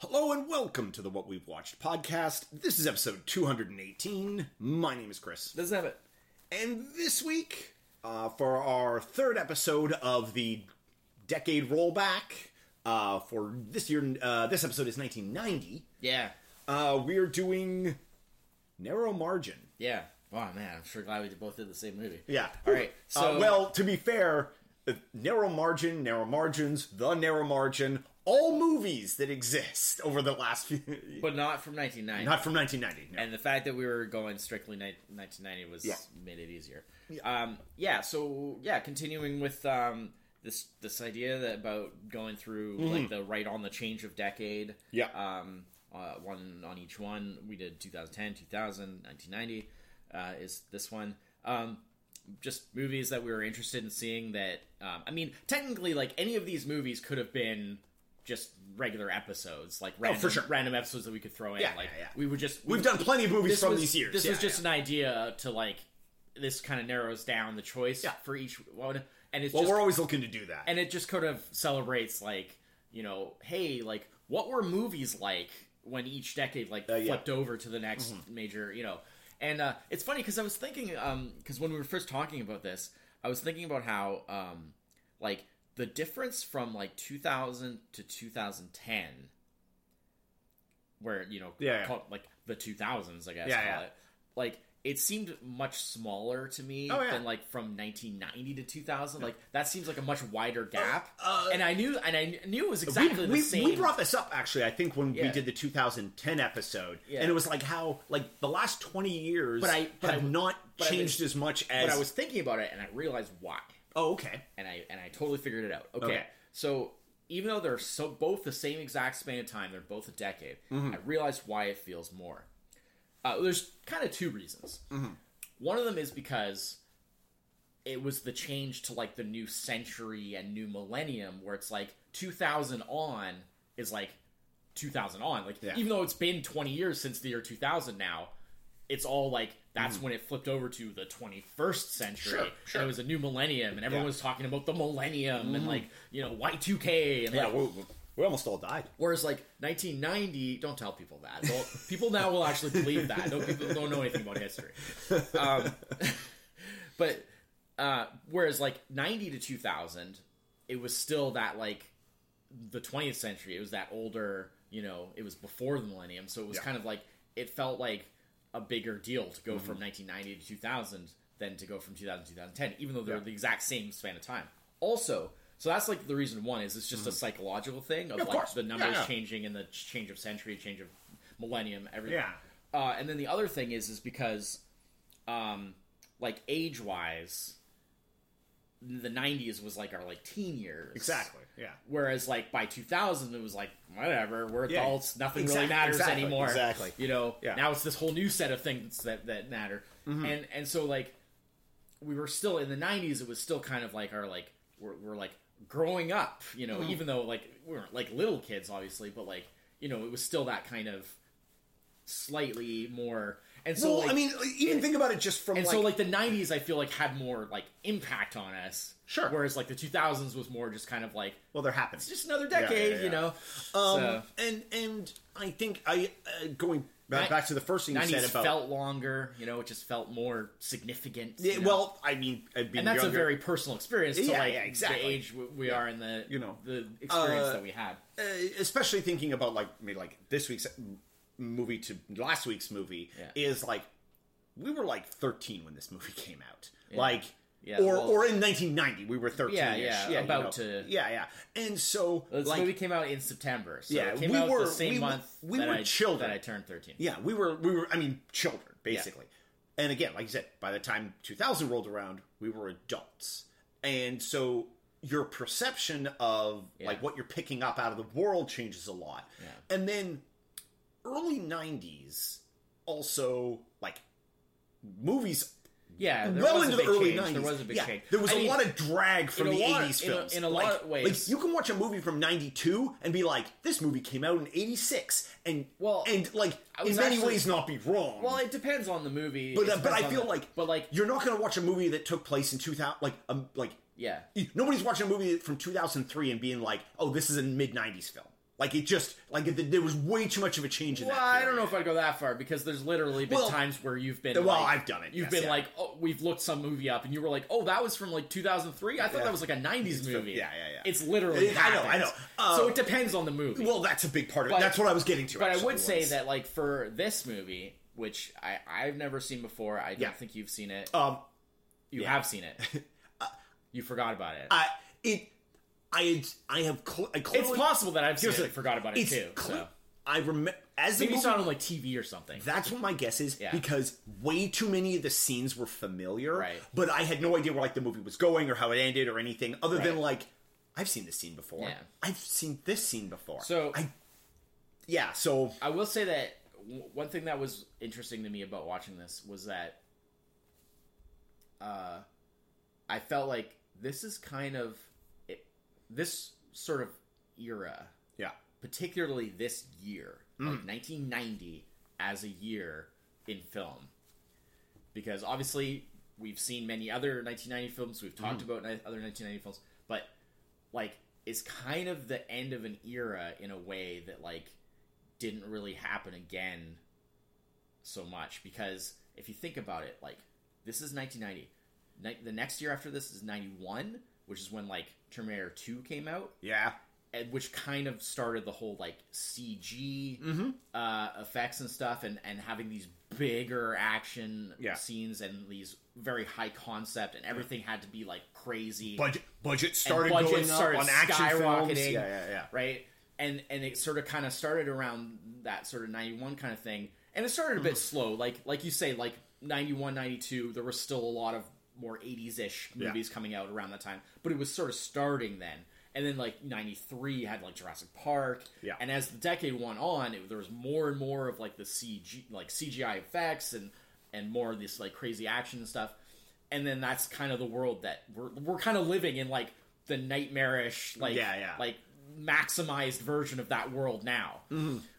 Hello and welcome to the What We've Watched podcast. This is episode 218. My name is Chris. Doesn't have it. And this week, uh, for our third episode of the decade rollback, uh, for this year, uh, this episode is 1990, Yeah. uh, we're doing Narrow Margin. Yeah. Wow, man, I'm sure glad we both did the same movie. Yeah. All right. Uh, So well, to be fair, uh, Narrow Margin, Narrow Margins, The Narrow Margin, all movies that exist over the last few. but not from 1990. not from 1990. no. and the fact that we were going strictly ni- 1990 was Yeah. made it easier. Um, yeah. So yeah, continuing with um, this this idea that about going through like the right on the change of decade. Mm-hmm. Yeah. Um, uh, one on each one. We did 2010, 2000, 1990. Uh, is this one? Um, just movies that we were interested in seeing. That um, I mean, technically, like any of these movies could have been just regular episodes, like random, Oh, for sure. random episodes that we could throw in. Yeah, like yeah, yeah. we would just We've done plenty of movies from was, these years. This was just an idea to like this kind of narrows down the choice for each one, and it's Well, just we're always looking to do that. and it just kind of celebrates like you know, hey, like what were movies like when each decade like Uh, flipped over to the next major, you know. And uh, it's funny because I was thinking, because when we were first talking about this, I was thinking about how, um, like, the difference from like 2000 to 2010, where you know, Yeah, yeah. it, like the 2000s, I guess, Yeah, call yeah. it. Like, it seemed much smaller to me Oh, yeah. than like from 1990 to 2000. Like, that seems like a much wider gap. uh, and I knew, and I knew it was exactly we, the we, same. we brought this up actually. I think when we did the 2010 episode, Yeah. and it was like how like the last 20 years But I- but have I- not but I changed was- as much as. but I was thinking about it, and I realized why. Oh, okay. and I and I totally figured it out. Okay, Okay. so even though they're so both the same exact span of time, they're both a decade. Mm-hmm. I realized why it feels more. Uh, there's kind of two reasons. Mm-hmm. One of them is because it was the change to like the new century and new millennium, where it's like 2000 on is like 2000 on. Like Yeah. even though it's been 20 years since the year 2000 now. It's all like that's when it flipped over to the 21st century. Sure, sure. It was a new millennium, and everyone Yeah. was talking about the millennium and like you know Y2K and Yeah, like. we, we almost all died. Whereas like 1990, don't tell people that. They'll, people now will actually believe that. No people don't know anything about history. Um, but uh, whereas like 90 to 2000, it was still that like the 20th century. It was that older, you know, it was before the millennium, so it was Yeah. kind of like it felt like a bigger deal to go from 1990 to 2000 than to go from 2000 to 2010, even though they're Yeah. the exact same span of time. Also, so that's like the reason one is it's just a psychological thing of, Mm-hmm. of like course. the numbers Yeah, yeah. changing and the change of century, change of millennium, everything. Yeah. Uh, and then the other thing is, is because, um, like age wise, the '90s was like our like teen years. Exactly. Yeah. Whereas like by 2000, it was like whatever, we're Yeah. adults, nothing Exact- really matters exactly, anymore. exactly. You know. Yeah. Mm-hmm. Now it's this whole new set of things that that matter, and and so like we were still in the 90s. It was still kind of like our like we're, we're like growing up. You know, Mm-hmm. even though like we weren't like little kids, obviously, but like you know, it was still that kind of slightly more. And so, well, like, I mean, even think about it just from and like, so like the 90s, I feel like had more like impact on us. Sure. Whereas like the 2000s was more just kind of like well, they're happening. it's just another decade, yeah, yeah. you know. Um, so and and I think I uh, going back, back to the first thing you said about felt longer, you know. It just felt more significant. Yeah, you know? well, I mean, and that's younger, a very personal experience to Yeah, like yeah, exactly. the age we are in the You know. the experience Uh, that we had. uh, especially thinking about like I mean, like this week's movie to last week's movie Yeah. is like we were like 13 when this movie came out like Yeah, or well- or in 1990 we were 13 Yeah, yeah, you about know. to- yeah yeah and so This like movie came out in September, so Yeah, it came we out were- the same we month we were I, children. I turned 13. yeah we were we were i mean children basically and again like you said by the time 2000 rolled around we were adults and so your perception of like what you're picking up out of the world changes a lot Yeah. and then early 90s also like movies Yeah, well into the early change. 90s There was a big yeah, change. there was I a mean, lot of drag from the lot- 80s in a- films in a like, lot of ways. like you can watch a movie from 92 and be like this movie came out in 86 and Well, and like in many actually- ways not be wrong Well, it depends on the movie. but uh, but I feel the- like but like, you're not going to watch a movie that took place in 2000 like um like yeah, nobody's watching a movie from 2003 and being like oh this is a mid 90s film Like it just like it, there was way too much of a change in Well, that. I don't know if I'd go that far because there's literally been Well, times where you've been. well, like- I've done it, You've yes, been yeah. like, oh, we've looked some movie up, and you were like, oh, that was from like 2003. I thought Yeah. that was like a 90s movie. yeah, yeah, yeah. It's literally. I know, I know. Uh, so it depends on the movie. Well, that's a big part of it. But- That's what I was getting to. but I actually, would say that like for this movie, which I I've never seen before, I don't Yeah. think you've seen it. um, you have seen it. you forgot about it. I it I had I have cl- I clearly, it's possible that I've seen Here's it the- and forgot about it it's too. cle- so. I remember as Maybe movie, saw it on like TV or something. That's what my guess is Yeah. because way too many of the scenes were familiar. Right. But I had no idea where like the movie was going or how it ended or anything other than like I've seen this scene before. Yeah. I've seen this scene before. So- I yeah. So I will say that w- one thing that was interesting to me about watching this was that uh, I felt like this is kind of this sort of era, yeah. particularly this year, mm. like 1990 as a year in film, because obviously we've seen many other 1990 films, we've talked mm. about other 1990 films, but like it's kind of the end of an era in a way that like didn't really happen again so much. Because if you think about it like this is 1990 the next year after this is 91 which is when like terminator 2 came out Yeah. and which kind of started the whole like cg Mm-hmm. uh, effects and stuff and and having these bigger action Yeah. scenes and these very high concept and everything had to be like crazy Budget budget started budget going started up on action films. Yeah, yeah, yeah. right? And and it sort of kind of started around that sort of 91 kind of thing. And it started a bit Mm-hmm. slow. Like like you say like 91 92 there was still a lot of more 80s-ish Yeah. movies coming out around that time, but it was sort of starting then. And then like 93 had like Jurassic Park. Yeah. And as the decade went on, it, there was more and more of like the CG like CGI effects and and more of this like crazy action stuff. And then that's kind of the world that we're we're kind of living in like the nightmarish like Yeah, yeah. like maximized version of that world now,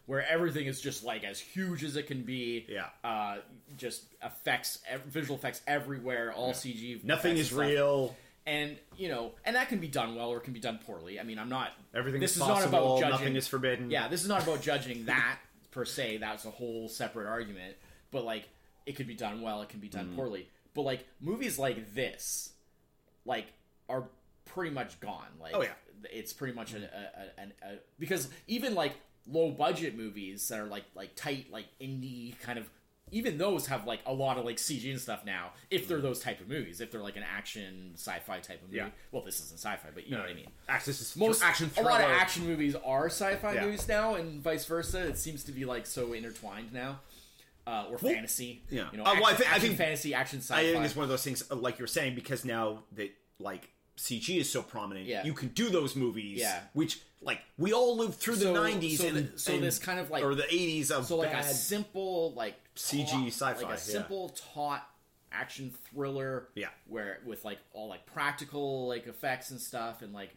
where everything is just like as huge as it can be. Yeah. uh, just effects, visual effects everywhere, all CG. Nothing is and real. and you know, and that can be done well or it can be done poorly. I mean, I'm not. Everything this is is not possible. about judging. Nothing is forbidden. Yeah, this is not about judging that per se. That's a whole separate argument. But like, it could be done well. It can be done Mm-hmm. poorly. But like movies like this, like, are pretty much gone. Like, Oh, yeah. It's pretty much a, a, a, a, a because even like low budget movies that are like like tight like indie kind of even those have like a lot of like CG and stuff now. If they're those type of movies, if they're like an action sci-fi type of movie. Yeah. Well, this isn't sci-fi, but you know what I mean Access is most action. a lot of action movies are sci-fi Yeah. movies now and vice versa it seems to be like so intertwined now uh, or fantasy yeah. you know Uh, well, I action, think- I action think- fantasy action sci-fi I think it's one of those things, uh, like you're saying, because now that like CG is so prominent, Yeah. you can do those movies. Yeah. which like we all lived through So- the '90s so and, so and- this kind of, like- or the '80s of so like a simple like CG sci-fi, like yeah. a simple taut action thriller Yeah. where with like all like practical like effects and stuff and like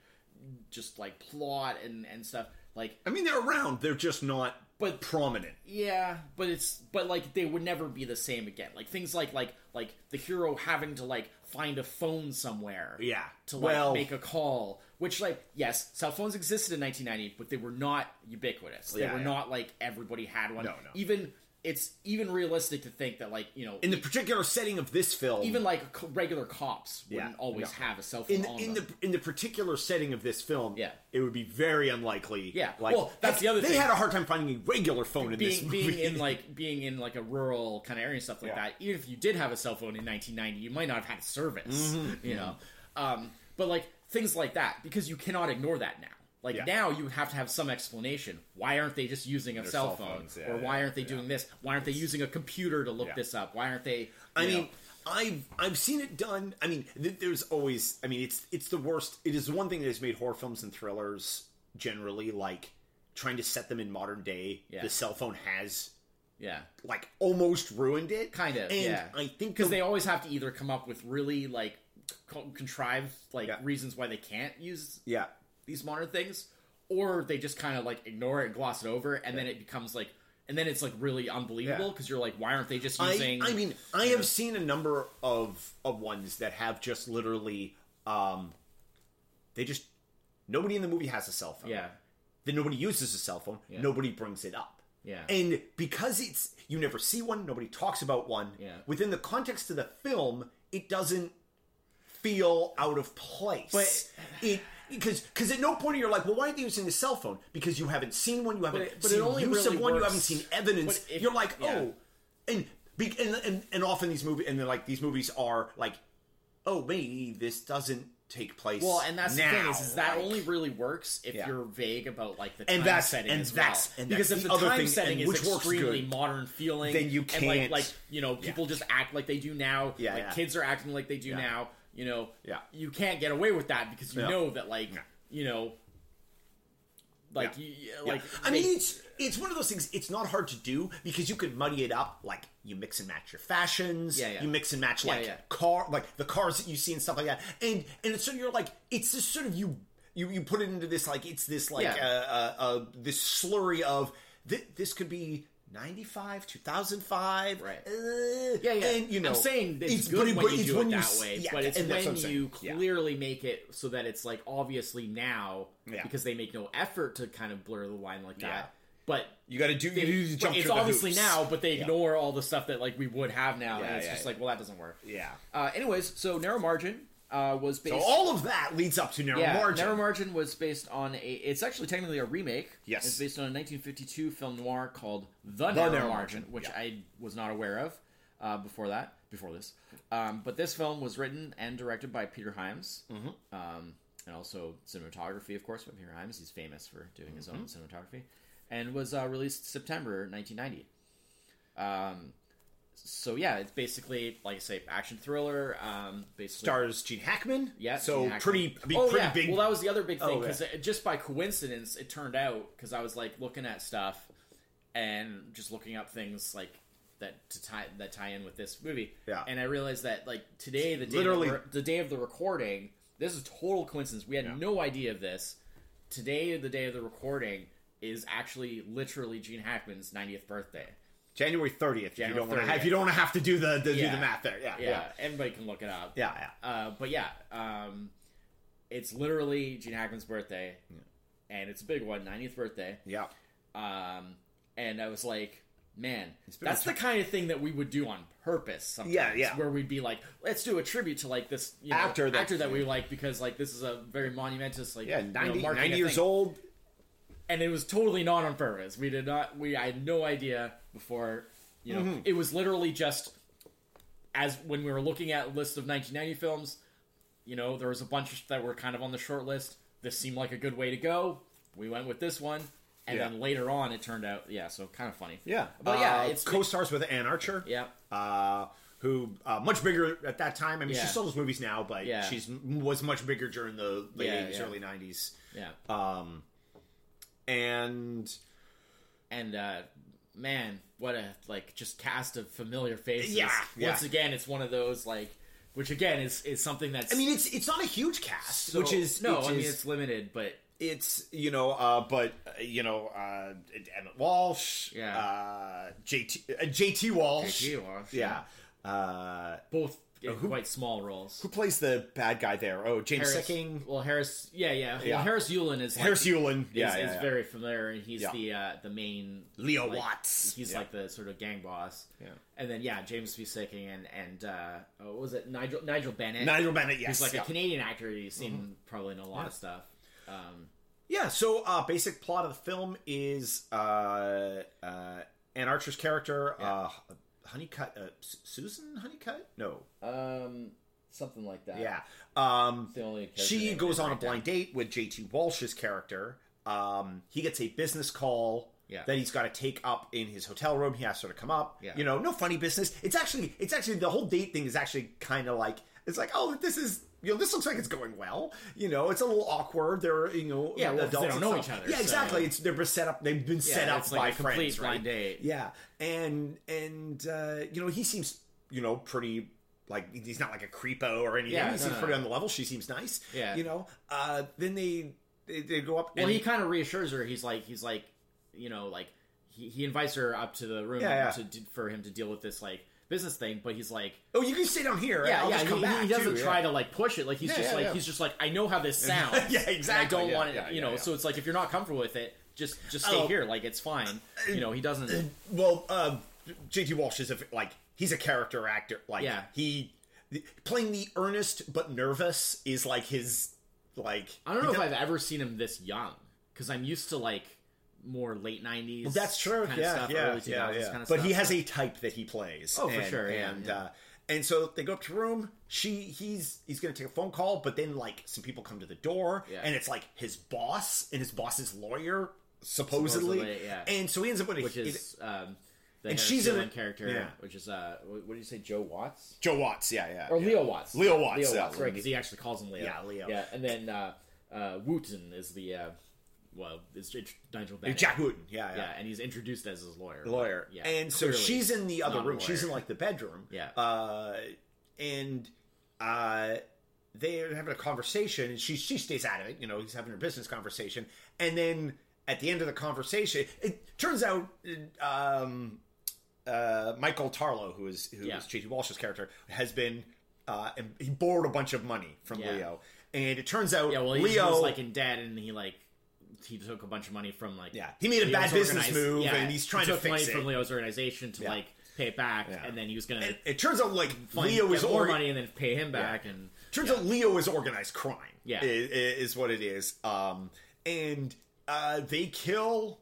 just like plot and and stuff like I mean, they're around. They're just not But- prominent. Yeah, but it's but like they would never be the same again. Like things like like like the hero having to like find a phone somewhere. Yeah. To like well, make a call, which like yes, cell phones existed in 1990, but they were not ubiquitous. They Yeah, were yeah. not like everybody had one. No, no. Even it's even realistic to think that like you know in the particular setting of this film, even like regular cops wouldn't Yeah, always no. have a cell phone in in the in the particular setting of this film, Yeah. it would be very unlikely. Yeah. like Well, that's the other thing. They thing. had a hard time finding a regular phone in this movie. being in like being in like a rural kind of area and stuff like Yeah. that. Even if you did have a cell phone in 1990, you might not have had service. Mm-hmm. You know, um, but like things like that because you cannot ignore that now. Like Yeah. now, you have to have some explanation. Why aren't they just using a cell, cell phone? phones, yeah, or why aren't they doing this? Why aren't they using a computer to look this up? Why aren't they? I know- mean, I've I've seen it done. I mean, th- there's always. I mean, it's it's the worst. It is one thing that has made horror films and thrillers generally like trying to set them in modern day. The cell phone has yeah, like almost ruined it. kind of. And yeah, I think because the- they always have to either come up with really like co- contrived like Yeah. reasons why they can't use yeah. These modern things, or they just kind of like ignore it and gloss it over, and then it becomes like, and then it's like really unbelievable Yeah. because you're like, why aren't they just using? I mean, I have seen a number of of ones that have just literally, um, they just nobody in the movie has a cell phone. yeah, then nobody uses a cell phone. Yeah. Nobody brings it up. Yeah. And because it's you never see one, nobody talks about one. Yeah. Within the context of the film, it doesn't feel out of place. But- it because because at no point you're like, well, why aren't they using a cell phone? Because you haven't seen one, you haven't it- but seen it only use really of one, you haven't seen evidence. if- you're like, yeah. oh, and, and and and often these movies and like these movies are like, oh, maybe this doesn't take place. Well, and that's now. the thing is, is that like- only really works if Yeah. you're vague about like the And time that's- setting and as that's- well. and because that's if the the, time thing, setting is extremely good, modern feeling, then you and like can't- like you know people just act like they do now. Yeah, like yeah. kids are acting like they do Yeah. now. You know, Yeah. you can't get away with that because you Yeah. know that like Yeah. you know, like Yeah. you, Yeah. like I they- mean, it's it's one of those things. It's not hard to do because you could muddy it up. Like you mix and match your fashions. Yeah, yeah. You mix and match like car, like the cars that you see and stuff like that. And and it's sort of you're like it's just sort of you you you put it into this like it's this like uh, uh, uh this slurry of th- this could be. 95 2005 Right. uh, Yeah, yeah. and you know I'm saying that it's, good when you do when it that way, yeah, but it's and that's what when you Yeah. clearly make it so that it's like obviously now Yeah. because they make no effort to kind of blur the line like Yeah. that. But you got to do they- you jump it's obviously now, but they Yeah. ignore all the stuff that like we would have now, Yeah, and it's yeah, just yeah. like, well, that doesn't work. yeah Uh, anyways, so narrow margin uh, was based. so all of that leads up to narrow yeah, margin Narrow Margin was based on a. It's actually technically a remake. Yes. It's based on a 1952 film noir called The, Narrow, Narrow Margin, Margin, which yeah. I was not aware of uh, before that, before this. Um, but this film was written and directed by Peter Hyams. Mm-hmm. Um, and also cinematography, of course, by Peter Hyams. He's famous for doing his own Mm-hmm. cinematography. And was uh, released September 1990. Um, so yeah, it's basically like I say, action thriller. Um, basically, stars Gene Hackman. yeah. so Hackman. pretty, I mean, oh, pretty yeah. big. Well, that was the other big thing Oh, because just by coincidence, it turned out because I was like looking at stuff and just looking up things like that to tie that tie in with this movie. Yeah. and I realized that like today, the day Literally- we're- the day of the recording, this is total coincidence. We had Yeah. no idea of this. Today, the day of the recording, is actually literally Gene Hackman's 90th birthday. January thirtieth. If you don't want to have, you don't want to have to do the, the do the math there. Yeah, Yeah, yeah, everybody can look it up. yeah, yeah. Uh, but yeah, um, it's literally Gene Hackman's birthday, and it's a big one, 90th birthday. yeah. Um, and I was like, man, that's the kind of thing that we would do on purpose. Sometimes, Yeah, yeah. Where we'd be like, let's do a tribute to like this you know, Actor that- actor that we like because like this is a very monumentous like Yeah, you know, 90, 90 years thing. old. And it was totally not on purpose. We did not. We I had no idea before. You know, Mm-hmm. it was literally just as when we were looking at a list of 1990 films. You know, there was a bunch that were kind of on the short list. This seemed like a good way to go. We went with this one, and Yeah. then later on, it turned out, yeah. So kind of funny. Yeah, but yeah, Uh, it's co-stars with Anne Archer. yeah, uh, who uh, much bigger at that time. I mean, Yeah. she still does movies now, but Yeah. she's was much bigger during the late Yeah, eighties, yeah. early nineties. yeah. Um, and and uh man what a like just cast of familiar faces Yeah, yeah. once again it's one of those like which again is is something that's I mean, it's it's not a huge cast, so- which is no which i mean it's limited but it's you know, uh, but uh, you know, uh, Emmet Walsh, Yeah. uh, JT uh, JT Walsh, JT Walsh, yeah. Uh, both in who- quite small roles who plays the bad guy there? Oh, James Harris, Sikking, well harris yeah yeah, Yeah. Harris Yulin is like, Harris Yulin, is, yeah, is yeah, yeah. very familiar and he's Yeah. the uh the main Leo like, Watts. he's Yeah. like the sort of gang boss Yeah. and then yeah james v sikking and and uh oh, what was it nigel nigel bennett Nigel Bennett, yes, He's like yeah. Mm-hmm. a Canadian actor. You've seen probably in a lot of stuff. Um, Yeah, so uh, basic plot of the film is uh, uh, Anne Archer's character, uh, Honeycutt, uh, Su- Susan Honeycutt? No. um, something like that. Yeah. Um, the only she goes on a write down. blind date with JT Walsh's character. Um, he gets a business call Yeah. that he's got to take up in his hotel room. He asks her to come up. Yeah. You know, no funny business. It's actually, it's actually the whole date thing is actually kind of like it's like, oh, this is. You know, this looks like it's going well. You know, it's a little awkward. They're, you know, Yeah, 'cause they adults don't know each other, Yeah, exactly. so- It's they're set up. They've been set up like by friends, right? date. Yeah, and and uh, you know, he seems, you know, pretty like he's not like a creepo or anything. Yeah, he no, seems no, pretty on the level. She seems nice. Yeah. you know. Uh, then they, they they go up. Well, and he kind of reassures her. He's like, he's like, you know, like he, he invites her up to the room Yeah, yeah. to, to for him to deal with this like business thing, but he's like, oh, you can stay down here. yeah, I'll yeah. just come he, back he doesn't too, try yeah. to like push it. Like he's Yeah, just yeah, like yeah. he's just like, I know how this sounds. Yeah, and exactly, I don't yeah, want it. yeah, you yeah, know, yeah. so it's like if you're not comfortable with it, just just stay Oh. here. Like it's fine. You know, he doesn't. Well, uh, J.T. Walsh is a, like he's a character actor. Like Yeah. he playing the earnest but nervous is like his like. I don't know if I've ever seen him this young because I'm used to like more late '90s. That's true. Kind yeah, of stuff, yeah, early 2000s yeah, yeah. Kind of but stuff. he has a type that he plays. Oh, for sure, yeah, and yeah. Uh, and so they go up to room. She he's he's gonna take a phone call, but then like some people come to the door, Yeah. and it's like his boss and his boss's lawyer supposedly. Supposedly, yeah. And so he ends up with a which is um, the And she's in it- character, yeah. which is uh, what do you say, Joe Watts Joe Watts. Yeah, yeah. or yeah. Leo Watts? Leo Watts, Leo yeah. Watts, right? Because he actually calls him Leo. Yeah, Leo. Yeah, and then uh, uh, Wooten is the uh, well, it's, J- Nigel Bennett. Jack Wooten. Yeah, yeah. Yeah, and he's introduced as his lawyer. lawyer. Yeah, and so she's in the other room. She's in like the bedroom. Yeah. Uh, and uh, they're having a conversation, and she she stays out of it. You know, he's having a business conversation, and then at the end of the conversation, it turns out. Um, uh, Michael Tarlow, who is who Yeah. is J.T. Walsh's character, has been uh, he borrowed a bunch of money from Yeah. Leo, and it turns out yeah. Well, Leo was like in debt, and he like he took a bunch of money from like Yeah, he made a bad business move, yeah, and he's trying he to fix money it. from Leo's organization to Yeah. like pay it back, Yeah. and then he was gonna it, it turns out like Leo is more orga- money and then pay him back, and Turns out Leo is organized crime. Yeah. i- i- is, what it is. Um, and uh, they kill.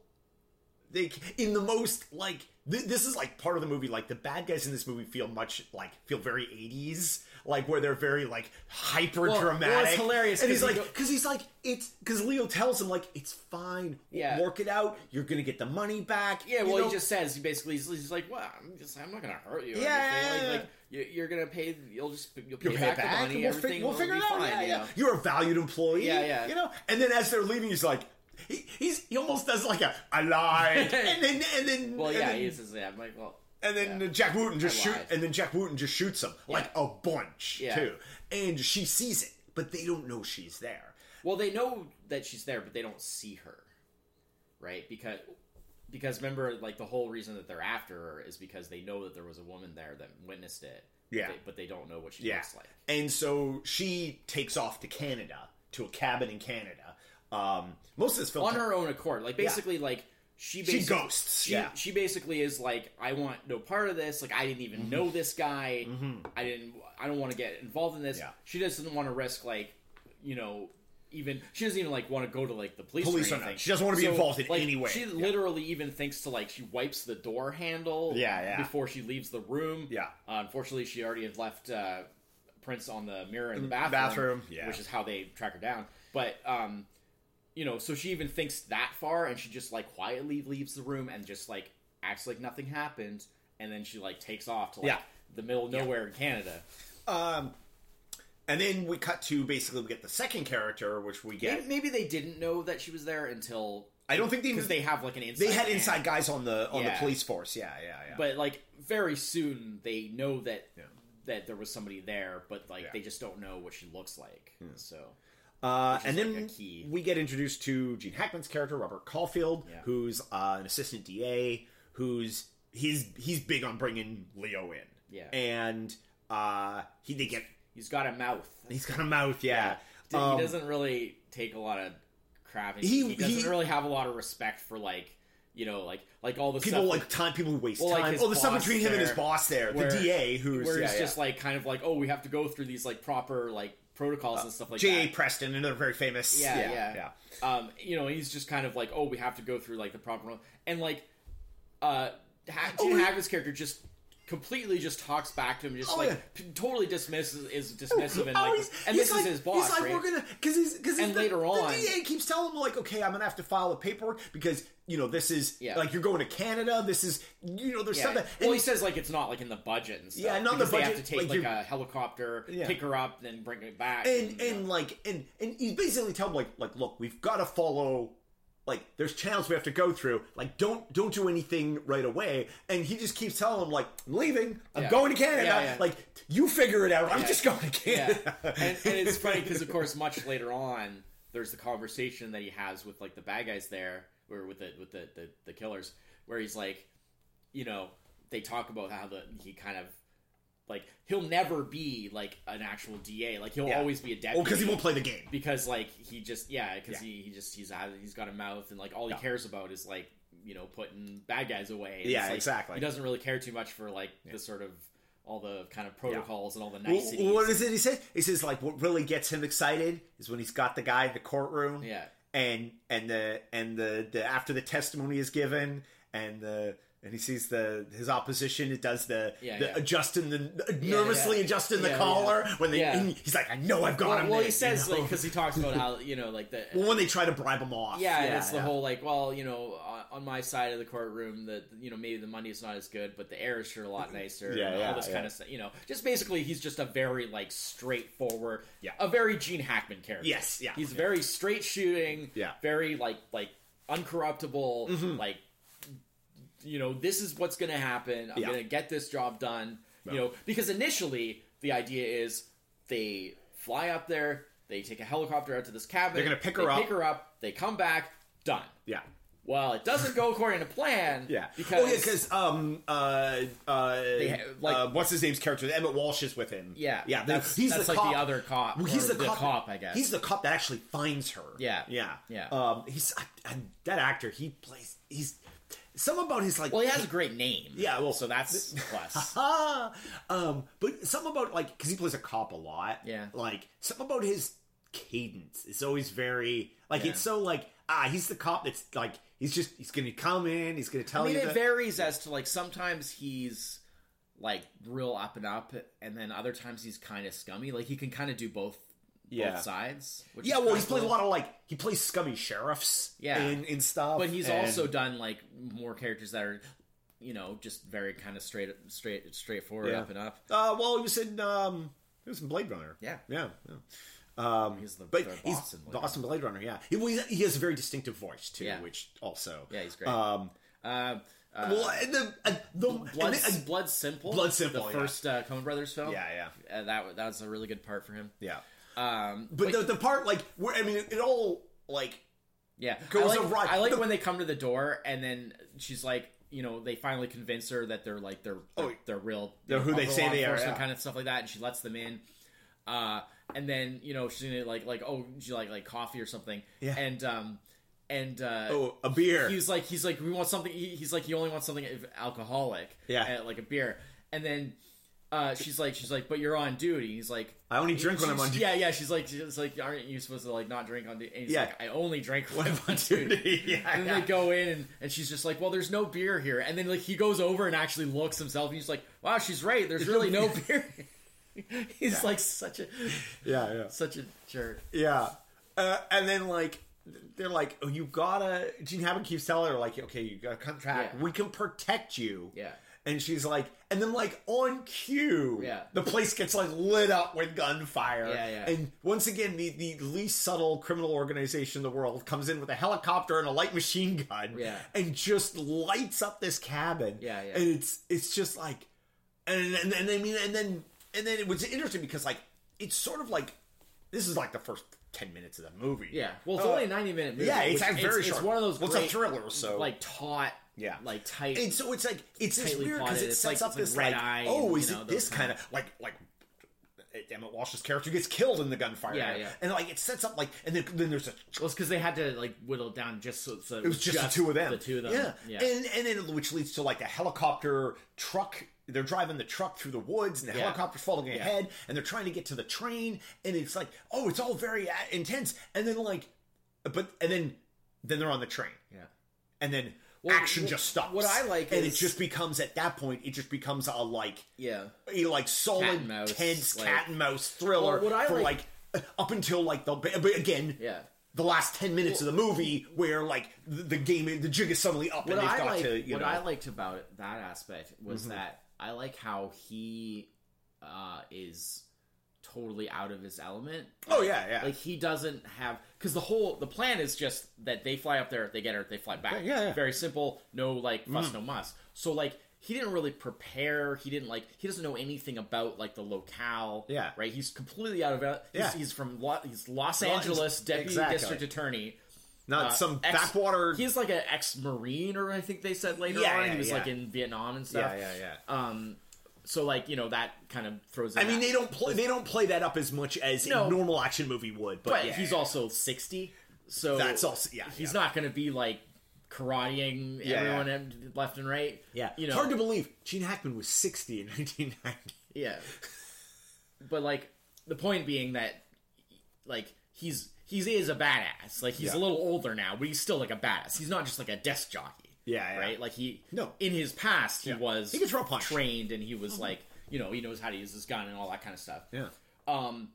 They in the most like th- this is like part of the movie. Like the bad guys in this movie feel much like feel very eighties, like where they're very like hyper dramatic well, it's hilarious and he's like because he's like it's because Leo tells him like it's fine, Yeah. work it out. You're gonna get the money back. Yeah, you well, know? he just says he basically he's, he's like, "Well, I'm just I'm not gonna hurt you." Yeah, like, like you- you're gonna pay. You'll just you'll pay, You'll pay back, it back. the money. we'll, everything fi- we'll figure be it out. fine. yeah, you yeah. know? You're a valued employee. Yeah, yeah. You know, and then as they're leaving, he's like, he, he's he almost does like a I lied, and then and then Well, and yeah, then, he says, "Yeah, I'm like, well, and then yeah. Jack Wooten just shoot, and then Jack Wooten just shoots him like a bunch Yeah. too, and she sees it, but they don't know she's there. Well, they know that she's there, but they don't see her, right? Because because remember, like the whole reason that they're after her is because they know that there was a woman there that witnessed it. but Yeah. they- but they don't know what she Yeah, looks like. and so she takes off to Canada to a cabin in Canada. Um, most of this film on her own accord. Like basically, like she She ghosts, She, yeah. she basically is like, I want no part of this. Like I didn't even know this guy. I didn't. I don't want to get involved in this. Mm-hmm. Yeah. She doesn't want to risk like, you know. Even she doesn't even like want to go to like the police. Police or or not. anything. She doesn't wanna be involved in like, any way. She Yeah. literally even thinks to like she wipes the door handle. Yeah, yeah. Before she leaves the room. Yeah. Uh, unfortunately, she already had left uh, prints on the mirror in the bathroom. bathroom, yeah. Which is how they track her down. But um, you know, so she even thinks that far, and she just like quietly leaves the room and just like acts like nothing happened, and then she like takes off to like Yeah. the middle of nowhere in Canada. Um, and then we cut to basically we get the second character, which we get. Maybe, maybe they didn't know that she was there until I don't think they because they have like an inside. they had man. inside guys on the on Yeah. the police force. Yeah, yeah, yeah. but like very soon they know that Yeah. that there was somebody there, but like Yeah. they just don't know what she looks like. So uh, and then like, we get introduced to Gene Hackman's character, Robert Caulfield, Yeah. who's uh, an assistant DA, who's he's he's big on bringing Leo in. Yeah. and uh, he they get he's got a mouth. he's got a mouth. Yeah, He Um, doesn't really take a lot of crap. He- He, doesn't he- really have a lot of respect for like you know like like all the people stuff like time. People who waste Well, time. his oh, the stuff between him and his boss there, where- the DA, who's where yeah, it's yeah. just like kind of like oh we have to go through these like proper like protocols and stuff like J.A. that. Preston, another very famous. Yeah, yeah, yeah. Um, you know, he's just kind of like, oh, we have to go through like the proper and like, uh, ha- Oh, he- Hackman's character just completely just talks back to him, just Oh, like yeah. p- totally dismisses is dismissive and Oh, like, and this like- is his boss, He's like, right? we're gonna because he's because And the, later the on- DA keeps telling him like, okay, I'm gonna have to file a paperwork because you know this is Yeah. like you're going to Canada. This is you know there's Yeah. stuff that well, and he says like it's not like in the budget and stuff. Yeah, not the because They have to take like, like, a helicopter, Yeah. pick her up, then bring it back. and and know. like and and he's basically telling him like like look, we've got to follow. Like there's channels we have to go through. Like don't don't do anything right away. And he just keeps telling him like I'm leaving. I'm Yeah. going to Canada. Yeah, yeah. Like you figure it out. I'm just going to yeah, Canada. and, and it's funny because of course much later on there's the conversation that he has with like the bad guys there or with the with the the, the killers where he's like you know they talk about how the he kind of like he'll never be like an actual DA. Like he'll Yeah. always be a deputy. Well, because he won't play the game. because like he just yeah because Yeah. he, he just he's had, he's got a mouth and like all he Yeah. cares about is like you know putting bad guys away. And Yeah, it's, like, exactly. He doesn't really care too much for like the sort of all the kind of protocols and all the Well, niceties. what is it he says? He says like what really gets him excited is when he's got the guy in the courtroom. Yeah. And and the and the, the after the testimony is given and the and he sees the his opposition. It does the, Yeah, the yeah. adjusting the nervously yeah. adjusting the collar when they. He's like, I know I've got well, him. well, there," he says you know? like because he talks about how you know like the well, when they try to bribe him off. yeah, it's the whole like, well, you know, on, on my side of the courtroom, that you know maybe the money is not as good, but the air is sure a lot nicer. Yeah, and yeah, all this kind of stuff. You know, just basically, he's just a very like straightforward, Yeah. a very Gene Hackman character. Yes, yeah. he's very straight shooting. Yeah. very like like uncorruptible. Mm-hmm. Like, you know, this is what's going to happen. I'm Yeah. going to get this job done. You know, because initially the idea is they fly up there. They take a helicopter out to this cabin. They're gonna pick they her up. Pick her up. They come back. Done. yeah. Well, it doesn't go according to plan. Yeah, because oh yeah, because um uh uh, ha- like- uh what's his name's character Emmet Walsh is with him. Yeah, yeah, that's- he's that's the like the other cop, Well, he's the, the cop, cop, I guess. He's the cop that actually finds her. Yeah. yeah, Yeah. Um, he's and that actor. He plays. He's some about his like. well, he has a great name. Yeah, well, so that's plus. Um, but some about like because he plays a cop a lot. Yeah. like some about his cadence is always very like Yeah. it's so like ah he's the cop that's like he's just he's gonna come in he's gonna tell I mean, you it that varies as to like sometimes he's like real up and up, and then other times he's kind of scummy. Like he can kind of do both. Yeah. Both sides. Yeah well he's played a lot of like he plays scummy sheriffs Yeah. in, in stuff But he's and- also done like more characters that are, you know, just very kind of straight, straight, straightforward, Yeah. up and up. uh well he was in um he was in Blade Runner Yeah. yeah, yeah. Um, He's the- but he's Boston Blade Boston Blade Runner, yeah. He, well, he has a very distinctive voice too, Yeah. which also, Yeah, he's great. Um, Uh, uh, well, and the, and the Blood, the- Blood Simple. Blood Simple, The yeah. first uh, Coen Brothers film. yeah, yeah, Uh, that that was a really good part for him. yeah. Um, But the, the part like where I mean it, all like yeah, goes I like, awry. I like The- when they come to the door and then she's like, you know, they finally convince her that they're like they're they're, Oh, they're real, they're who they say they are, yeah. kind of stuff like that, and she lets them in. Uh, and then you know she's gonna like like oh she like like coffee or something. Yeah. And um and uh, oh a beer. he's like he's like we want something he, he's like he only wants something alcoholic Yeah. uh, like a beer and then uh, she's like she's like but you're on duty he's like I only drink when I'm on duty. yeah yeah she's like she's like aren't you supposed to like not drink on duty and he's Yeah. like I only drink when I'm on duty yeah, and then yeah. they go in and, and she's just like well there's no beer here and then like he goes over and actually looks himself and he's like wow she's right there's really no beer he's like such a yeah, yeah, such a jerk yeah. Uh, and then like they're like, oh, you gotta. Gene Hammond keeps telling her like, okay, you got a contract. Yeah. We can protect you. Yeah. And she's like, and then like on cue, Yeah. the place gets like lit up with gunfire. Yeah, yeah. And once again, the, the least subtle criminal organization in the world comes in with a helicopter and a light machine gun, Yeah. and just lights up this cabin. Yeah, yeah. And it's it's just like, and and, and I mean, and then and then it was interesting because like it's sort of like this is like the first ten minutes of the movie. yeah well it's Uh, only a 90 minute movie yeah, it's which- very it's, short. it's one of those Well, it's a great, thriller, so- like taut Yeah. like tight And so it's like it's just weird because it sets like- up this like Eye oh, and, is know, it this kind of like like Emmet Walsh's character gets killed in the gunfire, Yeah, yeah. and like it sets up like, and then, then there's a Well, it's because they had to like whittle it down just so, so it was just, the two of them, The two of them. yeah, yeah. and and then which leads to like a helicopter truck. They're driving the truck through the woods, and the Yeah. helicopter's falling ahead, and they're trying to get to the train, and it's like, oh, it's all very uh, intense, and then like, but and then then they're on the train, yeah. and then Well, action wh- just stops. what I like and is- it just becomes at that point, it just becomes a like Yeah. a like solid mouse, tense like- cat and mouse thriller Well, what I for like- like, up until like the but again Yeah. the last 10 minutes of the movie where like the, the game the jig is suddenly up and they've I got like, to you what know I liked about that aspect was Mm-hmm. that I like how he uh, is totally out of his element. oh yeah yeah Like he doesn't have because the whole the plan is just that they fly up there, they get her, they fly back. Yeah, yeah. Very simple. No like fuss, Mm. no muss. So like he didn't really prepare. He didn't like he doesn't know anything about like the locale. Yeah. Right. He's completely out of it. He's, Yeah. he's from Lo- he's Los Los- Angeles deputy exactly. district attorney. not uh, some ex- backwater. He's like an ex-marine, or I think they said later Yeah, on yeah, he was yeah. like in Vietnam and stuff. yeah, yeah, yeah. Um, so like you know that kind of throws. It. I mean, they don't play. They don't play that up as much as No. a normal action movie would. But, but yeah, he's also sixty, so That's also- yeah, He's yeah. not going to be like karateing Yeah, everyone em- left and right. yeah. you know, hard to believe. Gene Hackman was sixty in 1990. Yeah. but like the point being that like he's he's is a badass. Like he's Yeah. a little older now, but he's still like a badass. He's not just like a desk jockey. Yeah, yeah. Right? Like he No. in his past he Yeah. was He can throw a punch. Mm-hmm. trained and he was like, you know, he knows how to use his gun and all that kind of stuff. Yeah. Um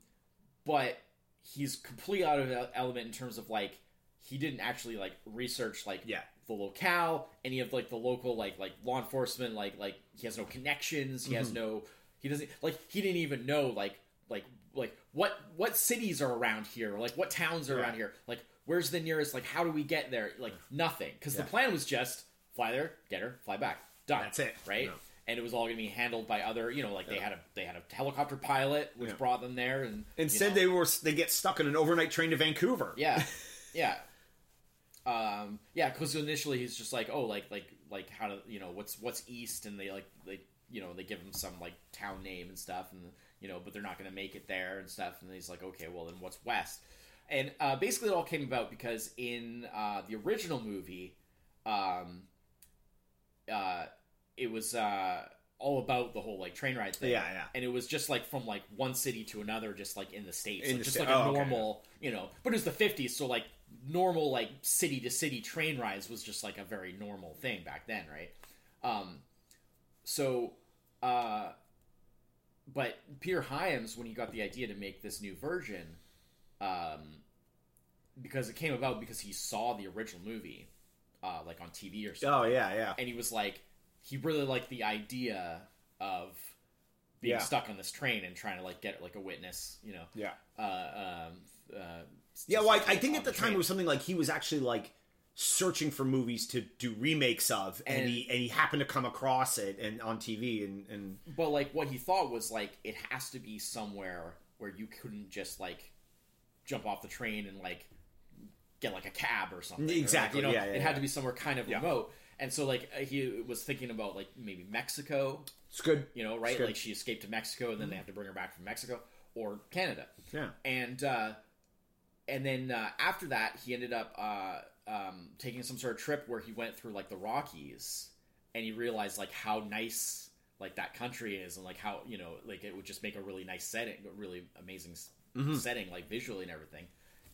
but he's completely out of el- element in terms of like he didn't actually like research like Yeah. the locale, any of like the local like like law enforcement, like like he has no connections, he Mm-hmm. has no he doesn't like he didn't even know like like like what what cities are around here, like what towns are Yeah. around here, like where's the nearest, like how do we get there, like nothing, because the plan was just fly there, get her, fly back, done. That's it. right? Yeah. And it was all going to be handled by other, you know, like they had a they had a helicopter pilot which Yeah. brought them there, and you Instead, know. they were they get stuck in an overnight train to Vancouver. Yeah, yeah, um, yeah. Because initially he's just like, oh, like, like, like, how to, you know, what's what's east, and they like, they, you know, they give him some like town name and stuff, and you know, but they're not going to make it there and stuff, and he's like, okay, well, then what's west? And uh, basically, it all came about because in uh, the original movie, um, uh, it was uh, all about the whole like train ride thing. Yeah, yeah. And it was just like from like one city to another, just like in the states, In like, the just sta- like a oh, okay. normal, you know. But it was the fifties, so like normal like city to city train rides was just like a very normal thing back then, right? Um, so, uh, but Peter Hyams, when he got the idea to make this new version, um, because it came about because he saw the original movie, uh, like on TV or something Oh yeah, yeah. and he was like he really liked the idea of being Yeah. stuck on this train and trying to like get like a witness you know Yeah. uh, um, uh, Yeah, well, I, I think at the time train. it was something like he was actually like searching for movies to do remakes of, and, And- he and he happened to come across it and on TV, and and but like what he thought was like it has to be somewhere where you couldn't just like jump off the train and like get like a cab or something or, like, Exactly, you know yeah, yeah, it had yeah. to be somewhere kind of remote. And so like he was thinking about like maybe mexico. It's good. you know right? Like she escaped to mexico and then they have to bring her back from mexico or canada. Yeah, and uh, and then uh, after that, he ended up uh, um, taking some sort of trip where he went through like the Rockies, and he realized like how nice like that country is, and like how you know like it would just make a really nice setting, a really amazing Mm-hmm. setting, like visually and everything.